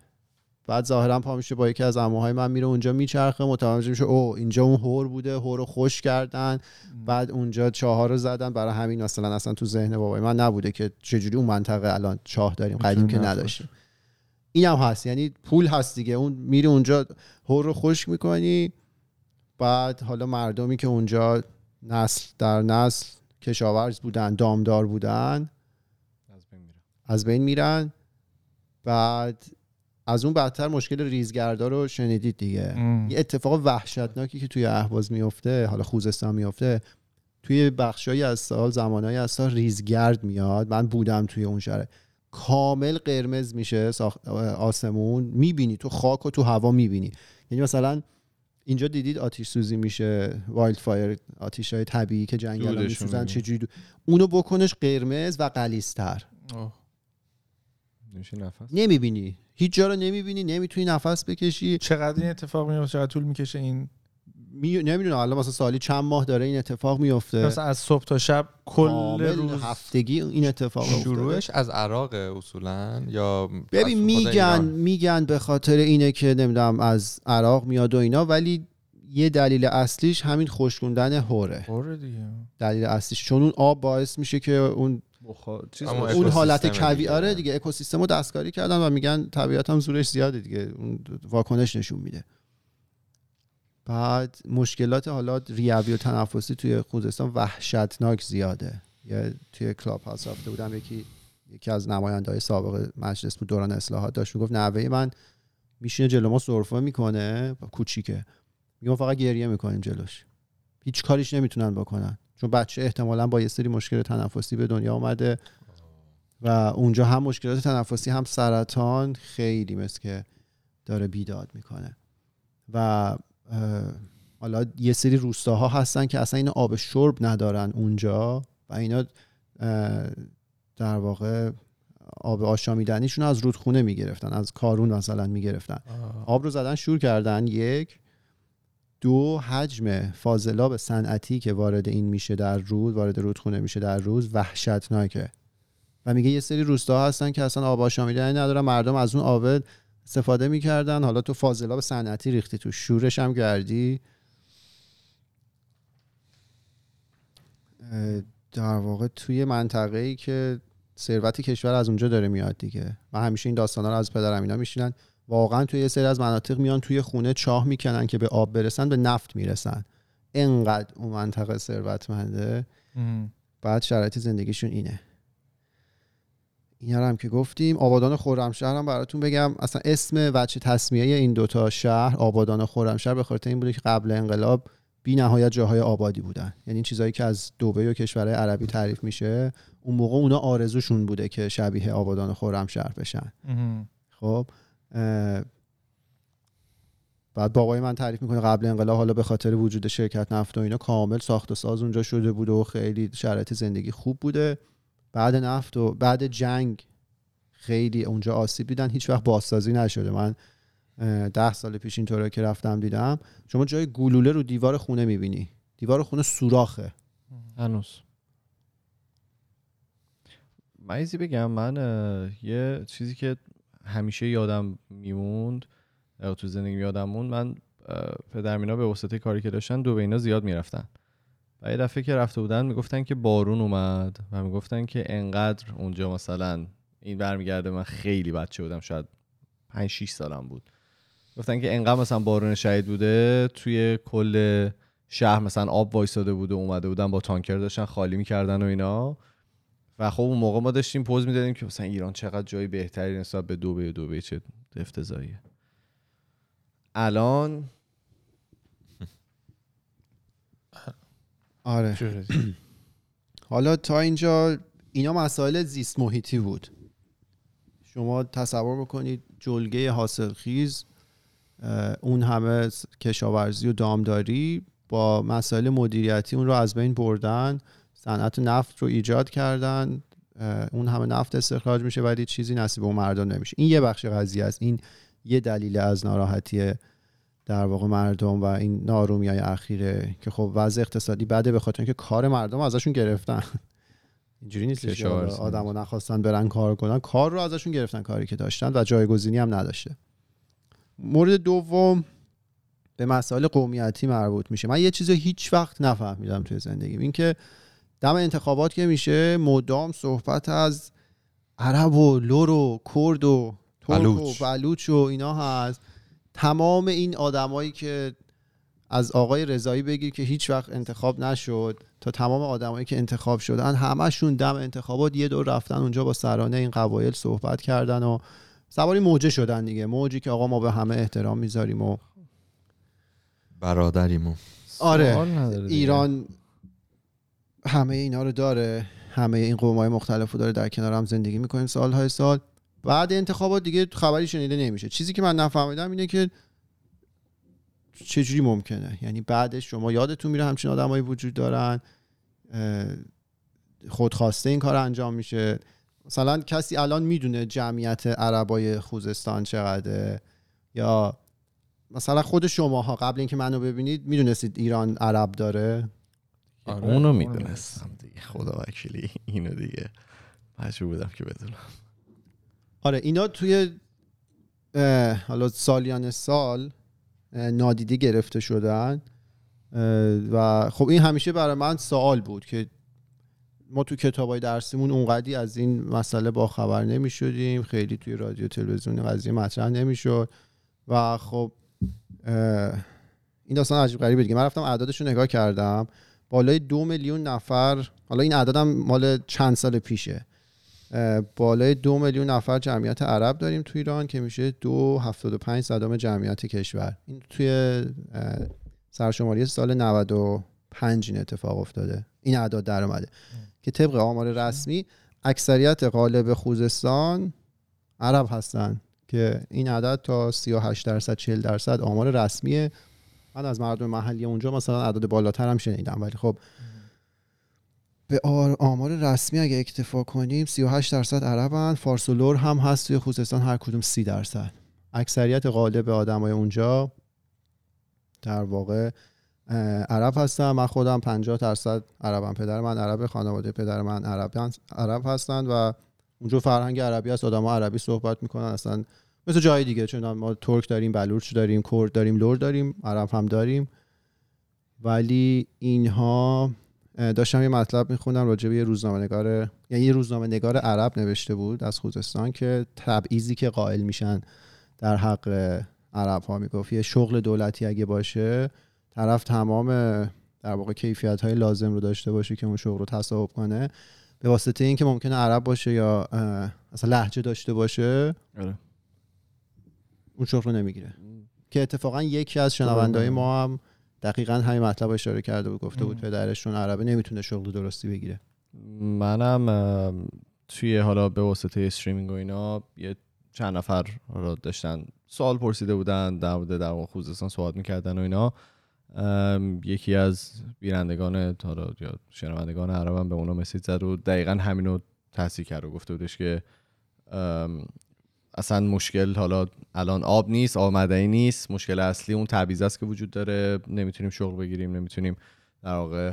بعد ظاهرا پا میشه با یکی از عموهای من میره اونجا میچرخه متوجه میشه او اینجا اون هور بوده هور رو خوش کردن. بعد اونجا چاه رو زدن. برای همین مثلا اصلا تو ذهن بابای من نبوده که چجوری اون منطقه الان چاه داریم قدیم که نداشتیم. این هم هست. یعنی پول هست دیگه. اون میری اونجا هور رو خوش می‌کنی. بعد حالا مردمی که اونجا نسل در نسل کشاورز بودن دامدار بودن از بین میرن. بعد از اون بدتر مشکل ریزگردا رو شنیدید دیگه. ام. یه اتفاق وحشتناکی که توی اهواز میفته حالا خوزستان میفته توی بخشایی از سال زمانایی از سال ریزگرد میاد. من بودم توی اون شهر. کامل قرمز میشه آسمون. می‌بینی تو خاک و تو هوا می‌بینی. یعنی مثلا اینجا دیدید آتیش سوزی میشه wildfire آتیش های طبیعی که جنگل میسوزن. چجوری؟ دو... اونو بکنش قرمز و غلیظ‌تر. نمیشه نفس؟ نمی‌بینی. هیچ جا رو نمی‌بینی نمی‌تونی نفس بکشی. چقدر این اتفاق میفته چقدر طول می‌کشه این؟ می... نمی‌دونم. الان مثلا سالی چند ماه داره این اتفاق میفته مثلا از صبح تا شب کل روز هفتگی این اتفاق افتاده. شروعش از عراق اصولا یا ببین میگن؟ میگن به خاطر اینه که نمی‌دونم از عراق میاد و اینا ولی یه دلیل اصلیش همین خشکوندن هوره. آره دیگه. دلیل اصلیش. چون اون آب باعث میشه که اون بخار چیز. اون حالت اکوسیستم کوی دیگه. آره دیگه اکوسیستم رو دستکاری کردن و میگن طبیعت هم زورش زیاده دیگه. اون واکنش نشون میده. بعد مشکلات حالا ریوی و تنفسی توی خوزستان وحشتناک زیاده. یه توی کلاب هاوس رفته بودم یکی یکی از نماینده های سابق مجلس بود دوران اصلاحات داشت. می‌گفت نوه من میشینه جلو ما سرفه می‌کنه کوچیکه. میگم فقط گریه می‌کنیم جلوش. هیچ کاریش نمی‌تونن بکنن. چون بچه احتمالا با یه سری مشکل تنفسی به دنیا اومده و اونجا هم مشکلات تنفسی هم سرطان خیلی مثل که داره بیداد می‌کنه. و حالا یه سری روستاها هستن که اصلا این آب شرب ندارن اونجا و اینا در واقع آب آشامیدنیشون از رودخونه می‌گرفتن از کارون مثلا می‌گرفتن. آب رو زدن شور کردن یک. دو حجم فاضلاب صنعتی که وارد این میشه در رود وارد رودخونه میشه در روز وحشتناکه. و میگه یه سری روستاها هستن که اصلا آب آشامیدنی ندارن مردم از اون آب استفاده می‌کردن. حالا تو فاضلاب صنعتی ریختی تو شورش هم کردی. در واقع توی منطقه ای که ثروت کشور از اونجا داره میاد دیگه. و همیشه این داستانا رو از پدرم اینا میشینن واقعا توی یه سری از مناطق میان توی خونه چاه می‌کنن که به آب برسن به نفت می‌رسن. انقدر اون منطقه ثروتمنده. بعد شرایط زندگیشون اینه. اینا هم که گفتیم. آبادان خرمشهر هم براتون بگم. اصلا اسم وجه تصمیه این دوتا شهر آبادان و خرمشهر به خاطر این بوده که قبل انقلاب بی نهایت جاهای آبادی بودن. یعنی این چیزهایی که از دبی و کشورهای عربی تعریف میشه اون موقع اونا آرزوشون بوده که شبیه آبادان و خرمشهر بشن. خب؟ بعد بابای من تعریف می‌کنه قبل انقلاب حالا به خاطر وجود شرکت نفت و اینا کامل ساخت و ساز اونجا شده بوده و خیلی شرایط زندگی خوب بوده. بعد نفت و بعد جنگ خیلی اونجا آسیب دیدن هیچ وقت بازسازی نشده. من ده سال پیش اینطوره که رفتم دیدم. شما جای گلوله رو دیوار خونه می‌بینی. دیوار خونه سوراخه. هنوز. من بگم. من یه چیزی که همیشه یادم میموند تو زندگی یادم موند. من اه، پدرمینا به واسطه کاری که داشتن دو اینا زیاد می‌رفتن. و یه دفعه که رفته بودن می‌گفتن که بارون اومد و می‌گفتن که انقدر اونجا مثلا این برمیگرده من خیلی بچه بودم شاید 5 6 سالم بود. گفتن که انقدر مثلا بارون شهید بوده توی کل شهر مثلا آب وایساده بود و اومده بودن با تانکر داشتن خالی می‌کردن و اینا. و خب اون موقع ما داشتیم پوز می‌دادیم که مثلا ایران چقدر جای بهتری نسبت به دوبه دوبه چه افتضاحیه. الان آره. حالا تا اینجا اینا مسائل زیست محیطی بود. شما تصور بکنید جلگه حاصلخیز اون همه کشاورزی و دامداری با مسائل مدیریتی اون رو از بین بردن. صنعت نفت رو ایجاد کردن اون همه نفت استخراج میشه ولی چیزی نصیب اون مردم نمیشه. این یه بخش قضیه است. این یه دلیل از ناراحتی در واقع مردم و این نارومی های اخیره که خب وضع اقتصادی بده به خاطر اینکه کار مردم ازشون گرفتن. اینجوری نیست که. آدم رو نخواستن برن کار کنن کار رو ازشون گرفتن کاری که داشتن و جایگزینی هم نداشته. مورد دوم به مسائل قومیتی مربوط میشه. من یه چیز هیچ وقت نفهمیدم توی زندگیم. اینکه دم انتخابات که میشه مدام صحبت از عرب و لور و کرد و ترک و بلوچ. و اینا هست تمام این آدمایی که از آقای رضایی بگیر که هیچ وقت انتخاب نشد تا تمام آدمایی که انتخاب شدن همشون دم انتخابات یه دور رفتن اونجا با سرانه این قبایل صحبت کردن و سواری موجه شدن دیگه موجی که آقا ما به همه احترام می‌ذاریم و برادریمو آره. ایران همه اینا رو داره. همه این قوم های مختلف رو داره در کنار هم زندگی می‌کنیم سالهای سال. بعد انتخابات دیگه خبری شنیده نمیشه. چیزی که من نفهمیدم اینه که چجوری ممکنه. یعنی بعدش شما یادتون میره همچین آدمایی وجود دارن خودخواسته این کار انجام میشه. مثلا کسی الان می‌دونه جمعیت عربای خوزستان چقدره یا مثلا خود شماها قبل اینکه منو ببینید می‌دونستید ایران عرب داره؟ آره، اونو می‌دونستم دیگه. خدا وکیلی. اینو دیگه مجبور بودم که بدونم. آره اینا توی اه، حالا سالیان سال نادیده گرفته شدن و خب این همیشه برای من سوال بود که ما تو کتابای درسیمون اونقدی از این مسئله با خبر نمی شدیم خیلی توی رادیو تلویزیون قضیه مطرح نمی شد و خب این داستان عجیب غریبه دیگه. من رفتم اعدادش رو نگاه کردم. بالای دو میلیون نفر حالا این عددم مال چند سال پیشه. بالای دو میلیون نفر جمعیت عرب داریم تو ایران که میشه دو هفتاد و پنج صدام جمعیت کشور. این توی سرشماری سال 95 این اتفاق افتاده. این اعداد در اومده. که طبق آمار رسمی اکثریت غالب خوزستان عرب هستن که این عدد تا 38 درصد 40 درصد آمار رسمیه من از مردم محلی اونجا مثلا عدد بالاتر هم شنیدم. ولی خب به آمار رسمی اگه اکتفا کنیم 38 درصد عربن فارس و لور هم هست توی خوزستان هر کدوم 30 درصد. اکثریت غالب آدمای اونجا در واقع عرب هستن. من خودم 50 درصد عربم پدر من عرب خانواده پدر من عرب عرب هستن و اونجا فرهنگ عربی هست. آدم عربی صحبت می‌کنن اصلا مثل جای دیگه چون ما ترک داریم بلوچ داریم کرد داریم لور داریم عرب هم داریم. ولی اینها داشتم یه مطلب میخوندم راجع به یه روزنامه نگار یعنی یه روزنامه نگار عرب نوشته بود از خوزستان که تبعیضی که قائل میشن در حق عرب ها می‌گفت. یه شغل دولتی اگه باشه طرف تمام در واقع کیفیت های لازم رو داشته باشه که اون شغل رو تصاحب کنه. به واسطه اینکه ممکنه عرب باشه یا اصلا لهجه داشته باشه آره. اون شغل رو نمی‌گیره. که اتفاقا یکی از شنوندهای ما هم دقیقا همین مطلب اشاره کرده بود گفته بود. پدرشون عربه نمی‌تونه شغل درستی بگیره. منم توی حالا به واسطه استریمینگ و اینا یه چند نفر حالا داشتن سوال پرسیده بودن در مورد در خوزستان صحبت می‌کردن و اینا. یکی از بینندگان حالا یا شنوندگان عربم به اونا مسیج زد و دقیقا همینو تصحیح کرد و گفته بودش که اصلا مشکل حالا الان آب نیست آب نیست. مشکل اصلی اون تبعیض است که وجود داره. نمی‌تونیم شغل بگیریم نمی‌تونیم در واقع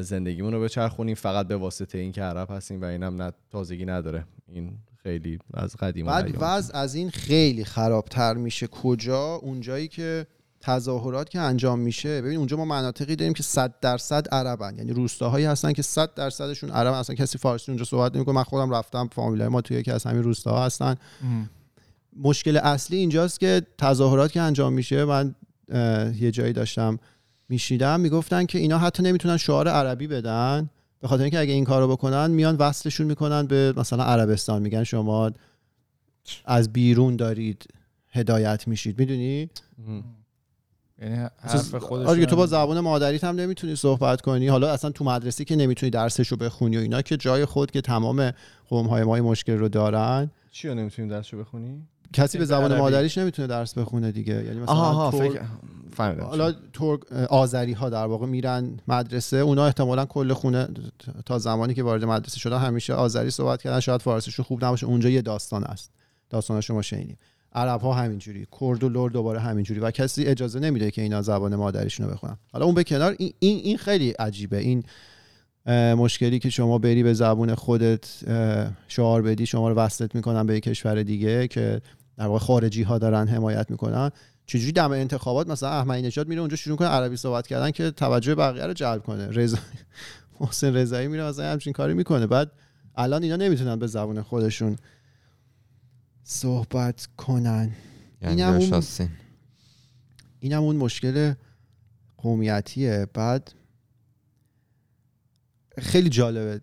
زندگیمون رو بچرخونیم. فقط به واسطه اینکه عرب هستیم و اینم نه تازگی نداره. این خیلی از قدیم بعد. وضع از این خیلی خرابتر میشه. کجا؟ اونجایی که تظاهرات که انجام میشه ببین اونجا ما مناطقی داریم که 100 درصد عربن. یعنی روستاهایی هستن که 100 درصدشون عرب اصلا کسی فارسی اونجا صحبت نمی‌کنه. من خودم رفتم فامیلای ما توی یکی از همین روستاها هستن. ام. مشکل اصلی اینجاست که تظاهرات که انجام میشه من یه جایی داشتم میشیدم می‌گفتن که اینا حتی نمی‌تونن شعار عربی بدن. به خاطر اینکه اگه این کارو بکنن میان وصلشون می‌کنن به مثلا عربستان. میگن شما از بیرون دارید هدایت میشید. می‌دونی. یعنی حرف خودش آره تو با زبان مادریت هم نمی‌تونی صحبت کنی. حالا اصلا تو مدرسه که نمی‌تونی درسشو بخونی و اینا که جای خود که تمام قوم های ما این مشکل رو دارن. چی رو نمی‌تونیم درسشو بخونی؟ کسی به زبان. مادریش نمی‌تونه درس بخونه دیگه. یعنی مثلا آها آها ترک- فکر فهمیدم حالا ترک آذری ها در واقع میرن مدرسه اونا احتمالا کل خونه تا زمانی که وارد مدرسه شدن همیشه آذری صحبت کردن. شاید فارسیشون خوب نباشه. اونجا یه داستان است. داستان شما شنیدیم. عرب ها همینجوری کرد و لور دوباره همینجوری و کسی اجازه نمیده که اینا زبان مادریشون رو بخونن. حالا اون به کنار این این, خیلی عجیبه. این مشکلی که شما بری به زبون خودت شعار بدی شما رو وصلت می‌کنن به یک کشور دیگه که در واقع خارجی ها دارن حمایت می‌کنن. چجوری دم انتخابات؟ مثلا احمدی نژاد میره اونجا شروع کنه عربی صحبت کردن که توجه بقیه رو جلب کنه. رضا محسن رضایی میره مثلا همچین کاری می‌کنه. بعد الان اینا نمی‌تونن به زبون خودشون صحبت کنن. یعنی همون- شاستین اینم اون مشکل قومیتیه. بعد خیلی جالبه.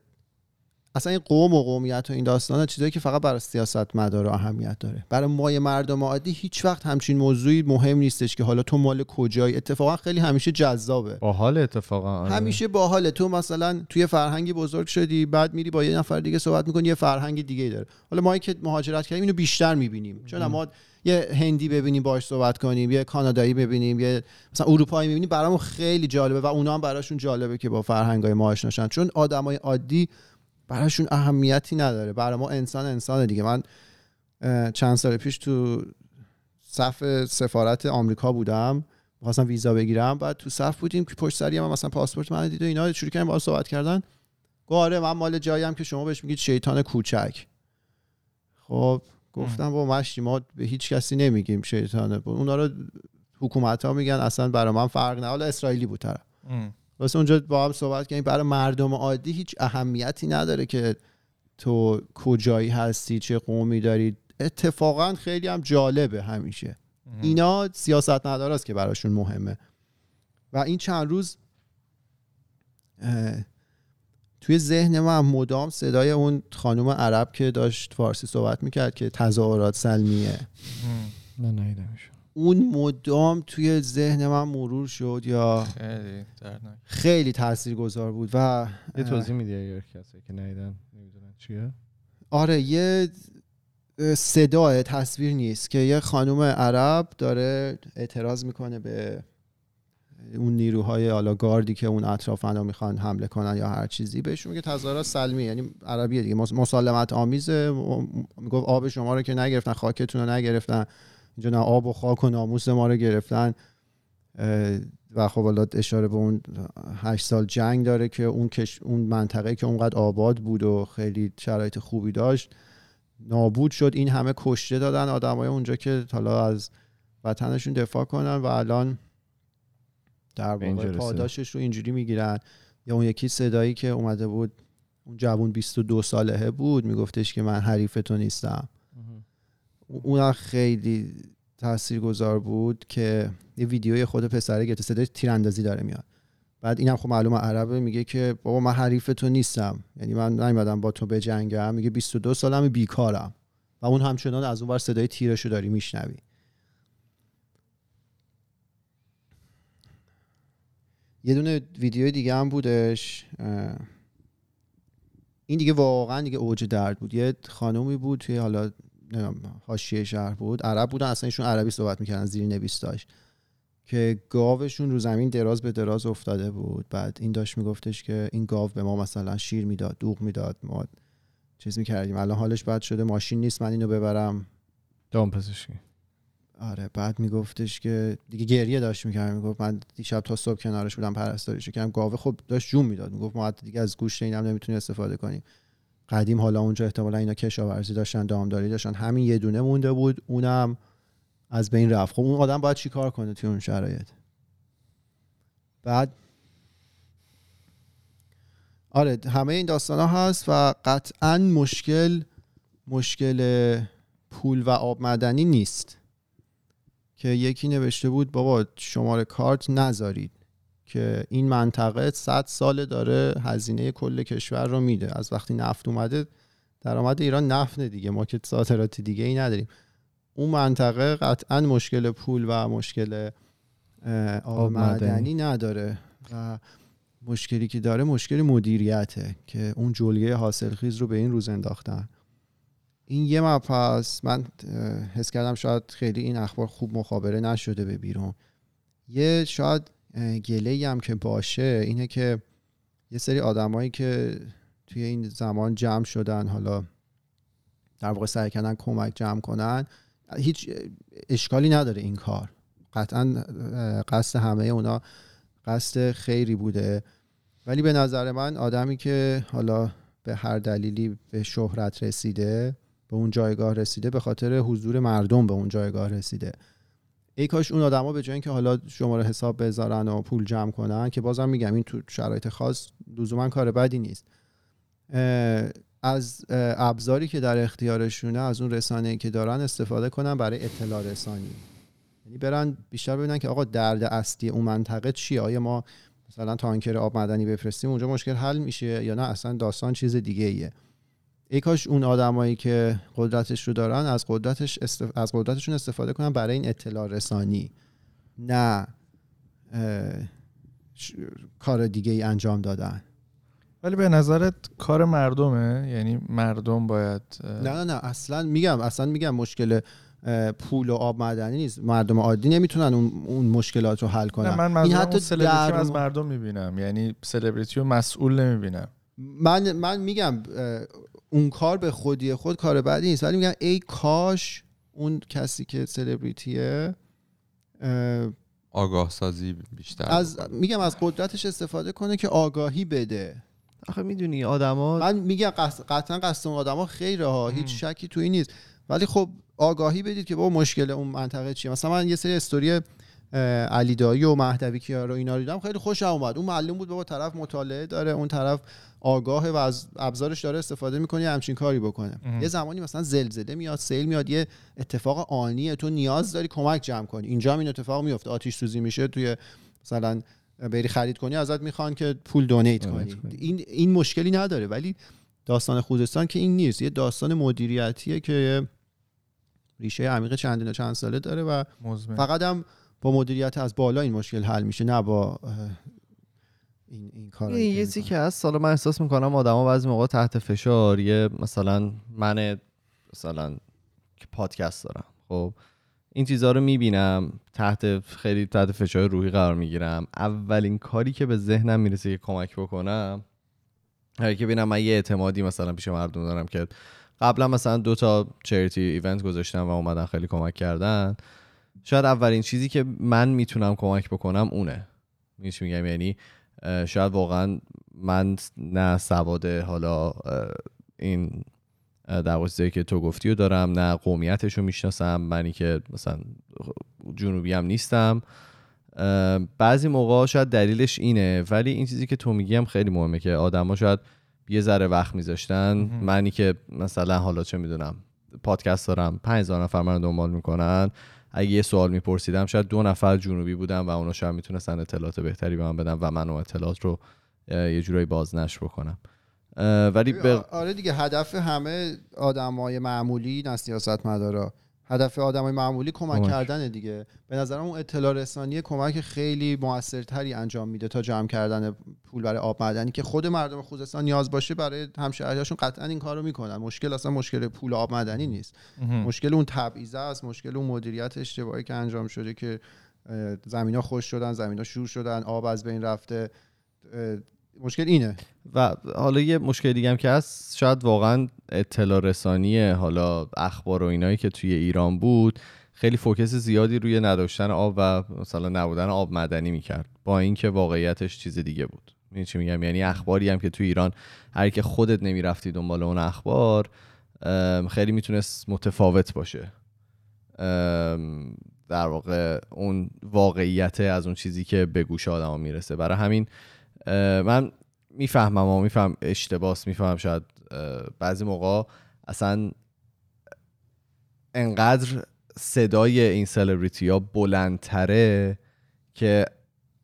اصلا این قوم و قومیت و این داستان چیزایی که فقط برای سیاست مدار اهمیت داره. برای مای مردم عادی هیچ وقت همچین موضوعی مهم نیستش که حالا تو مال کجایی. اتفاقا خیلی همیشه جذابه. با حال اتفاقا آره. همیشه باحاله. تو مثلا توی فرهنگی بزرگ شدی بعد میری با یه نفر دیگه صحبت می‌کنی یه فرهنگ دیگه داره. حالا ما که مهاجرت کردیم اینو بیشتر می‌بینیم. چون ما یه هندی ببینیم باش صحبت کنیم یه کانادایی ببینیم یه مثلا اروپایی می‌بینیم برامون خیلی جالبه و اونا هم براشون جالبه که با فرهنگای ما آشنا چون آدمای عادی براشون اهمیتی نداره. برای ما انسان انسان دیگه. من چند سال پیش تو صف سفارت آمریکا بودم. می‌خواستم ویزا بگیرم. بعد تو صف بودیم که پشت سری من مثلا پاسپورت من دید و اینا. شروع کردیم با صحبت کردن. آره من مال جاییم که شما بهش میگید شیطان کوچک. خب گفتم با مشتی ما به هیچ کسی نمیگیم شیطانه. اونا رو حکومت ها میگن اصلا برای من فرق نه. حالا اسرائیلی بود طرف. واسه اونجا با هم صحبت کردیم. برای مردم عادی هیچ اهمیتی نداره که تو کجایی هستی چه قومی داری. اتفاقا خیلی هم جالبه همیشه. اینا سیاست نداراست که براشون مهمه. و این چند روز توی ذهن من مدام صدای اون خانم عرب که داشت فارسی صحبت می‌کرد که تظاهرات سلمیه. نه اون مدام توی ذهن من مرور شد یا خیلی خیلی تاثیرگذار بود و یه توضیح میدی اگر کسی که نیدن نمی‌دونن چیه؟ آره یه صدای تصویر نیست که یه خانم عرب داره اعتراض می‌کنه به اون نیروهای حالا گاردی که اون اطرافنا می‌خوان حمله کنن یا هر چیزی. بهشون میگه تظاهرات سلمی یعنی عربیه دیگه. مسالمت آمیزه می‌گفت آب شما رو که نگرفتن خاکتون رو نگرفتن. اینجا نه آب و خاک و ناموس ما رو گرفتن و خب حالا اشاره به اون هشت سال جنگ داره که اون کش اون منطقه که اونقدر آباد بود و خیلی شرایط خوبی داشت نابود شد. این همه کشته دادن آدمای اونجا که حالا از وطنشون دفاع کنن و الان در واقع پاداشش رو اینجوری می‌گیرن. یا اون یکی صدایی که اومده بود اون جوون 22 ساله بود میگفتش که من حریف تو نیستم. اون خیلی تاثیرگذار بود که یه ویدیوی خود پسره گرفته صدای تیراندازی داره میاد. بعد اینم خب معلومه عربه میگه که بابا من حریف تو نیستم. یعنی من نمیادم با تو به جنگم میگه 22 سالم بیکارم. و اون همچنان از اون بر صدای تیرشو داری میشنوی. یه دونه ویدیو دیگه هم بودش. این دیگه واقعا دیگه اوج درد بود. یه خانومی بود توی حالا حاشیه شهر بود. عرب بودن اصلا ایشون عربی صحبت می‌کردن زیر نویس داشت که گاوشون رو زمین دراز به دراز افتاده بود. بعد این داشت میگفتش که این گاو به ما مثلا شیر می‌داد دوغ می‌داد ما چیز می‌کردیم. الان حالش بد شده ماشین نیست من اینو ببرم. دام پزشکی. آره بعد میگفتش که دیگه گریه داشت می‌کرد. می‌گفت من دیشب تا صبح کنارش بودم پرستاریش کردم. گاوه خب داشت جون می‌داد. می‌گفت ما دیگه از گوشت اینم نمی‌تونی استفاده کنیم. قدیم حالا اونجا احتمالا اینا کشاورزی داشتن دامداری داشتن. همین یه دونه مونده بود اونم از بین رفت. خب اون آدم باید چیکار کنه توی اون شرایط؟ بعد آره همه این داستان ها هست و قطعا مشکل مشکل پول و آب مدنی نیست. که یکی نوشته بود بابا شماره کارت نذارید. که این منطقه 100 سال داره هزینه کل کشور رو میده. از وقتی نفت اومده درآمد ایران نفت دیگه. ما که صادرات دیگه ای نداریم. اون منطقه قطعا مشکل پول و مشکل آب معدنی. نداره و مشکلی که داره مشکل مدیریته که اون جلگه حاصلخیز رو به این روز انداختن. این یه مبحث. من حس کردم شاید خیلی این اخبار خوب مخابره نشده به بیرون. یه شاید گله هم که باشه اینه که یه سری آدمایی که توی این زمان جمع شدن حالا در واقع سعی کردن کمک جمع کنن هیچ اشکالی نداره این کار. قطعا قصد همه اونا قصد خیری بوده. ولی به نظر من آدمی که حالا به هر دلیلی به شهرت رسیده به اون جایگاه رسیده به خاطر حضور مردم به اون جایگاه رسیده. ای کاش اون آدما به جای اینکه حالا شماره حساب بذارن و پول جمع کنن که بازم میگم این تو شرایط خاص لزوما کار بدی نیست. از ابزاری که در اختیارشونه از اون رسانه‌ای که دارن استفاده کنن برای اطلاع رسانی. یعنی برن بیشتر ببینن که آقا درد اصلی اون منطقه چیه؟ آیا ما مثلا تانکر آب معدنی بفرستیم اونجا مشکل حل میشه یا نه؟ اصلا داستان چیز دیگه ایه ای کاش اون آدمایی که قدرتش رو دارن از قدرتش استف... از قدرتشون استفاده کنن برای این اطلاع رسانی. نه اه، ش- کار دیگه ای انجام دادن. ولی به نظرت کار مردمه؟ یعنی مردم باید نه نه نه اصلا میگم اصلا میگم مشکل پول و آب معدنی نیست. مردم عادی نمی‌تونن اون, اون مشکلات رو حل کنن. نه من این حتی در- از مردم می‌بینم. یعنی سلبریتی رو مسئول نمی‌بینم. من من میگم اون کار به خودی خود کار بعدی نیست. ولی میگم ای کاش اون کسی که سلبریتیه اه، آگاه سازی بیشتر از. میگم از قدرتش استفاده کنه که آگاهی بده. آخه می‌دونی آدما من میگم قص- قطعا قصد اون آدما خیره ها هیچ شکی توی نیست. ولی خب آگاهی بدید که با مشکل اون منطقه چیه. مثلا من یه سری استوری علی دایی و مهدوی کیار و اینا رو دیدم خیلی خوشم اومد. اون معلوم بود بابا طرف مطالعه داره اون طرف آگاهه و از ابزارش داره استفاده می‌کنه یه همچین کاری بکنه. یه زمانی مثلا زلزله میاد سیل میاد یه اتفاق آنیه تو نیاز داری کمک جمع کنی. اینجا هم این اتفاق میفته آتیش سوزی میشه توی مثلا بری خرید کنی ازت می‌خوان که پول دونیت کنی. این این مشکلی نداره. ولی داستان خوزستان که این نیست. یه داستان مدیریتیه که ریشه عمیق چندین و چند ساله داره و مزمن. فقط هم با مدیریت از بالا این مشکل حل میشه نه با این این کار این یه چیزی که هست حالا من احساس می‌کنم آدما بعضی موقع تحت فشار. یه مثلا من مثلا که پادکست دارم خب؟ این چیزها رو می‌بینم تحت خیلی تحت فشار روحی قرار می‌گیرم. اولین کاری که به ذهنم می‌رسه که کمک بکنم هر که ببینم من یه اعتمادی مثلا پیش مردم دارم که قبلا مثلا دو تا چریتی ایونت گذاشتم و اومدن خیلی کمک کردن. شاید اولین چیزی که من می‌تونم کمک بکنم اونه. چی میگم؟ یعنی شاید واقعا من نه سواد حالا این در که تو گفتی رو دارم نه قومیتش رو می‌شناسم منی که مثلا جنوبی هم نیستم. بعضی موقع شاید دلیلش اینه ولی این چیزی که تو میگی هم خیلی مهمه که آدما شاید یه ذره وقت میذاشتن. منی که مثلا حالا چه می‌دونم پادکست دارم 5000 نفر من دنبال می‌کنن. اگه یه سوال میپرسیدم شاید دو نفر جنوبی بودن و اونا شاید می‌تونستن اطلاعات بهتری به من بدن و من اون اطلاعات رو یه جورایی بازنشر بکنم. ولی به آره دیگه هدف همه آدمای معمولی نه سیاست مدارا هدف آدمای معمولی کمک کمک. کردنه دیگه به نظرم اون اطلاع رسانی کمک خیلی موثرتری انجام میده تا جمع کردن پول برای آب معدنی که خود مردم خوزستان نیاز باشه برای همشهریاشون قطعا این کارو می‌کنن مشکل اصلا مشکل پول آب معدنی نیست مهم. مشکل اون تبعیضه است مشکل اون مدیریت اشتباهی که انجام شده که زمین ها خوش شدن زمین ها شور شدن آب از بین رفته مشکل اینه. و حالا یه مشکل دیگه هم که هست شاید واقعا اطلاع رسانی حالا اخبار و اینایی که توی ایران بود خیلی فوکس زیادی روی نداشتن آب و مثلا نبودن آب مدنی می‌کرد. با اینکه واقعیتش چیز دیگه بود. می‌دونی چی میگم؟ یعنی اخباری هم که توی ایران هر که خودت نمی‌رفتی دنبال اون اخبار خیلی می‌تونست متفاوت باشه. در واقع اون واقعیت از اون چیزی که به گوش آدما می‌رسه. برای همین من می‌فهمم و میفهم اشتباس می‌فهمم شاید بعضی موقع اصلا انقدر صدای این سلبریتی ها بلندتره که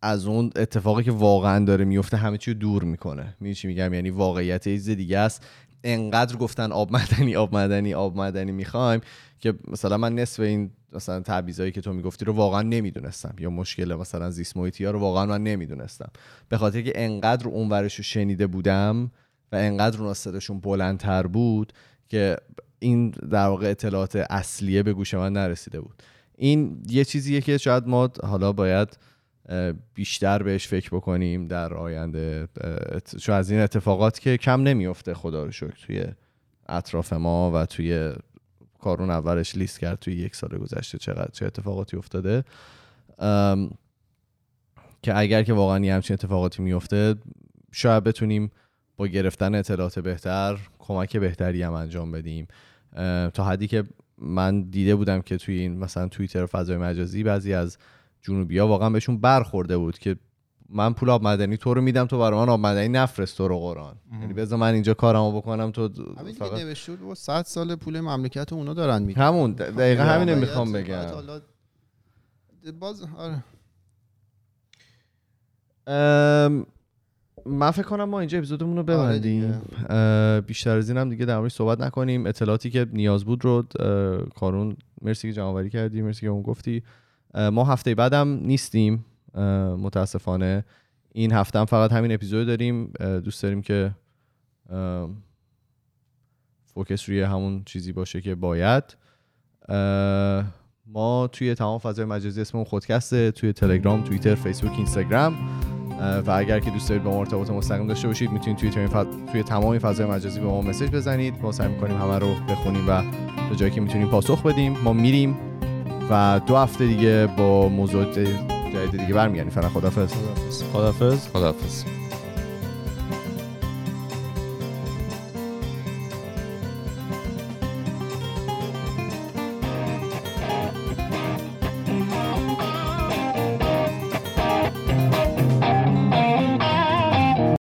از اون اتفاقی که واقعا داره میفته همه چی دور می‌کنه. می‌دونی چی میگم؟ یعنی واقعیت یه چیز دیگه است. انقدر گفتن آب مدنی آب مدنی آب مدنی می‌خوایم که مثلا من نصف این مثلا تعویضایی که تو می‌گفتی رو واقعا نمی‌دونستم. یا مشکل مثلا زیست محیطی ها رو واقعا من نمی‌دونستم. به خاطر که انقدر اون ورش رو شنیده بودم و انقدر اون صداشون بلندتر بود که این در واقع اطلاعات اصلیه به گوش من نرسیده بود. این یه چیزیه که شاید ما حالا باید بیشتر بهش فکر بکنیم در آینده. چون از این اتفاقات که کم نمیفته خدا رو شکر توی اطراف ما و توی کارون اولش لیست کرد توی یک سال گذشته چقدر چه اتفاقاتی افتاده. که اگر که واقعا یه همچین اتفاقاتی میفته شاید بتونیم با گرفتن اطلاعات بهتر کمک بهتری هم انجام بدیم. تا حدی که من دیده بودم که توی این مثلا توییتر و فضای مجازی بعضی از جنوبی ها واقعا بهشون برخورده بود که من پول آب مدنی تو رو میدم تو برای من آب مدنی نفرست تو رو قرآن. یعنی بذار من اینجا کارمو بکنم تو همین فقط دیگه نوشته بود 100 سال پول مملکت اونا دارن میدن. همون د- دقیقا همینو واقعیت می‌خوام بگم. حالا- باز آره. ام، من فکر کنم ما اینجا اپیزودمون رو ببندیم. اه، بیشتر از این هم دیگه در موردش صحبت نکنیم. اطلاعاتی که نیاز بود رو کارون مرسی که جمع کردی مرسی که اون گفتی. ما هفته بعدم نیستیم. متاسفانه. این هفته هم فقط همین اپیزود داریم. دوست داریم که فوکس روی همون چیزی باشه که باید. ما توی تمام فضای مجازی اسممون خودکسته توی تلگرام توییتر فیسبوک اینستاگرام. و اگر که دوست دارید با ما ارتباط مستقیم داشته باشید می‌تونید توی تمام ف... توی تمام فضای مجازی به ما مسیج بزنید. ما سعی می‌کنیم همه رو بخونیم و به جایی که می‌تونیم پاسخ بدیم. ما میریم. و دو هفته دیگه با موضوع جدید دیگه برمیگردیم. فعلا خدافظ خدافظ خداحافظ.